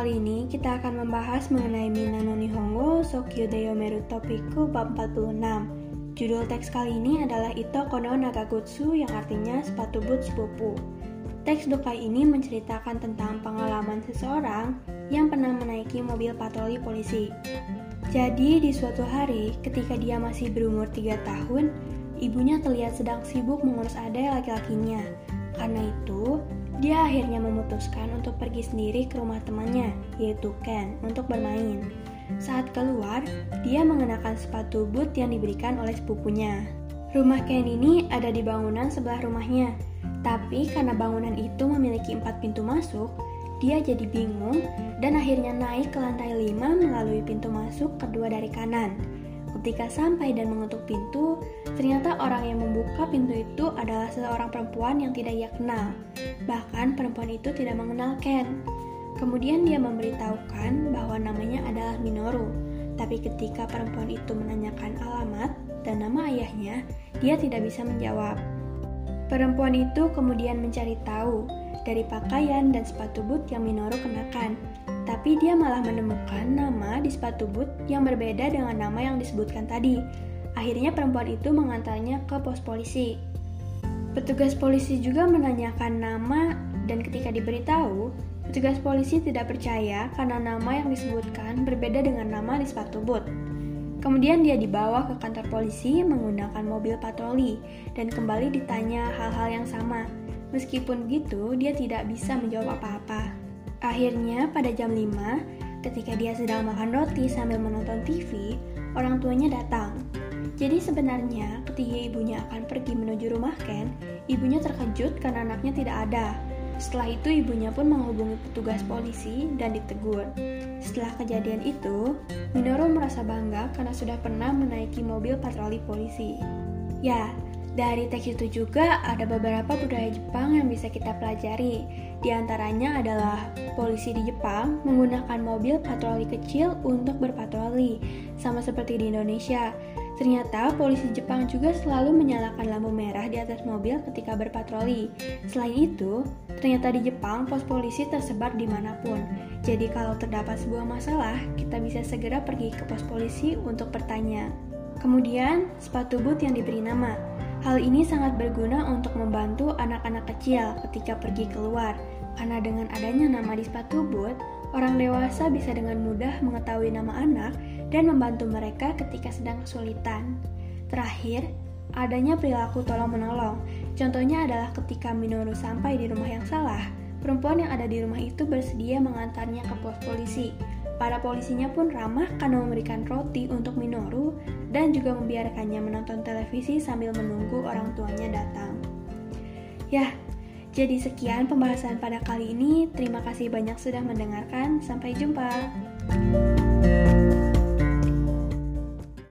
kali ini kita akan membahas mengenai Minano Nihongo Sokyo Deyomeru Topiku bab 46. Judul teks kali ini adalah Ito Kono Nagagutsu yang artinya sepatu boot sepupu. Teks dokai ini menceritakan tentang pengalaman seseorang yang pernah menaiki mobil patroli polisi. Jadi di suatu hari ketika dia masih berumur 3 tahun, ibunya terlihat sedang sibuk mengurus adek laki-lakinya. Karena itu, dia akhirnya memutuskan untuk pergi sendiri ke rumah temannya, yaitu Ken, untuk bermain. Saat keluar, dia mengenakan sepatu boot yang diberikan oleh sepupunya. Rumah Ken ini ada di bangunan sebelah rumahnya, tapi karena bangunan itu memiliki empat pintu masuk, dia jadi bingung dan akhirnya naik ke lantai lima melalui pintu masuk kedua dari kanan. Ketika sampai dan mengetuk pintu, ternyata orang yang membuka pintu itu adalah seorang perempuan yang tidak ia kenal. Bahkan perempuan itu tidak mengenal Ken. Kemudian dia memberitahukan bahwa namanya adalah Minoru. Tapi ketika perempuan itu menanyakan alamat dan nama ayahnya, dia tidak bisa menjawab. Perempuan itu kemudian mencari tahu dari pakaian dan sepatu boot yang Minoru kenakan tapi dia malah menemukan nama di sepatu boot yang berbeda dengan nama yang disebutkan tadi. Akhirnya perempuan itu mengantarnya ke pos polisi. Petugas polisi juga menanyakan nama dan ketika diberitahu, petugas polisi tidak percaya karena nama yang disebutkan berbeda dengan nama di sepatu boot. Kemudian dia dibawa ke kantor polisi menggunakan mobil patroli dan kembali ditanya hal-hal yang sama. Meskipun begitu, dia tidak bisa menjawab apa-apa. Akhirnya pada jam 5, ketika dia sedang makan roti sambil menonton TV, orang tuanya datang. Jadi sebenarnya ketika ibunya akan pergi menuju rumah Ken, ibunya terkejut karena anaknya tidak ada. Setelah itu ibunya pun menghubungi petugas polisi dan ditegur. Setelah kejadian itu, Minoru merasa bangga karena sudah pernah menaiki mobil patroli polisi. Ya, dari teks itu juga ada beberapa budaya Jepang yang bisa kita pelajari. Di antaranya adalah polisi di Jepang menggunakan mobil patroli kecil untuk berpatroli, sama seperti di Indonesia. Ternyata polisi Jepang juga selalu menyalakan lampu merah di atas mobil ketika berpatroli. Selain itu, ternyata di Jepang pos polisi tersebar di mana pun. Jadi kalau terdapat sebuah masalah, kita bisa segera pergi ke pos polisi untuk bertanya. Kemudian, sepatu boot yang diberi nama. Hal ini sangat berguna untuk membantu anak-anak kecil ketika pergi keluar, karena dengan adanya nama di sepatu boot, orang dewasa bisa dengan mudah mengetahui nama anak dan membantu mereka ketika sedang kesulitan. Terakhir, adanya perilaku tolong-menolong. Contohnya adalah ketika Minoru sampai di rumah yang salah, perempuan yang ada di rumah itu bersedia mengantarnya ke pos polisi Para polisinya pun ramah karena memberikan roti untuk Minoru dan juga membiarkannya menonton televisi sambil menunggu orang tuanya datang. Ya, jadi sekian pembahasan pada kali ini. Terima kasih banyak sudah mendengarkan. Sampai jumpa.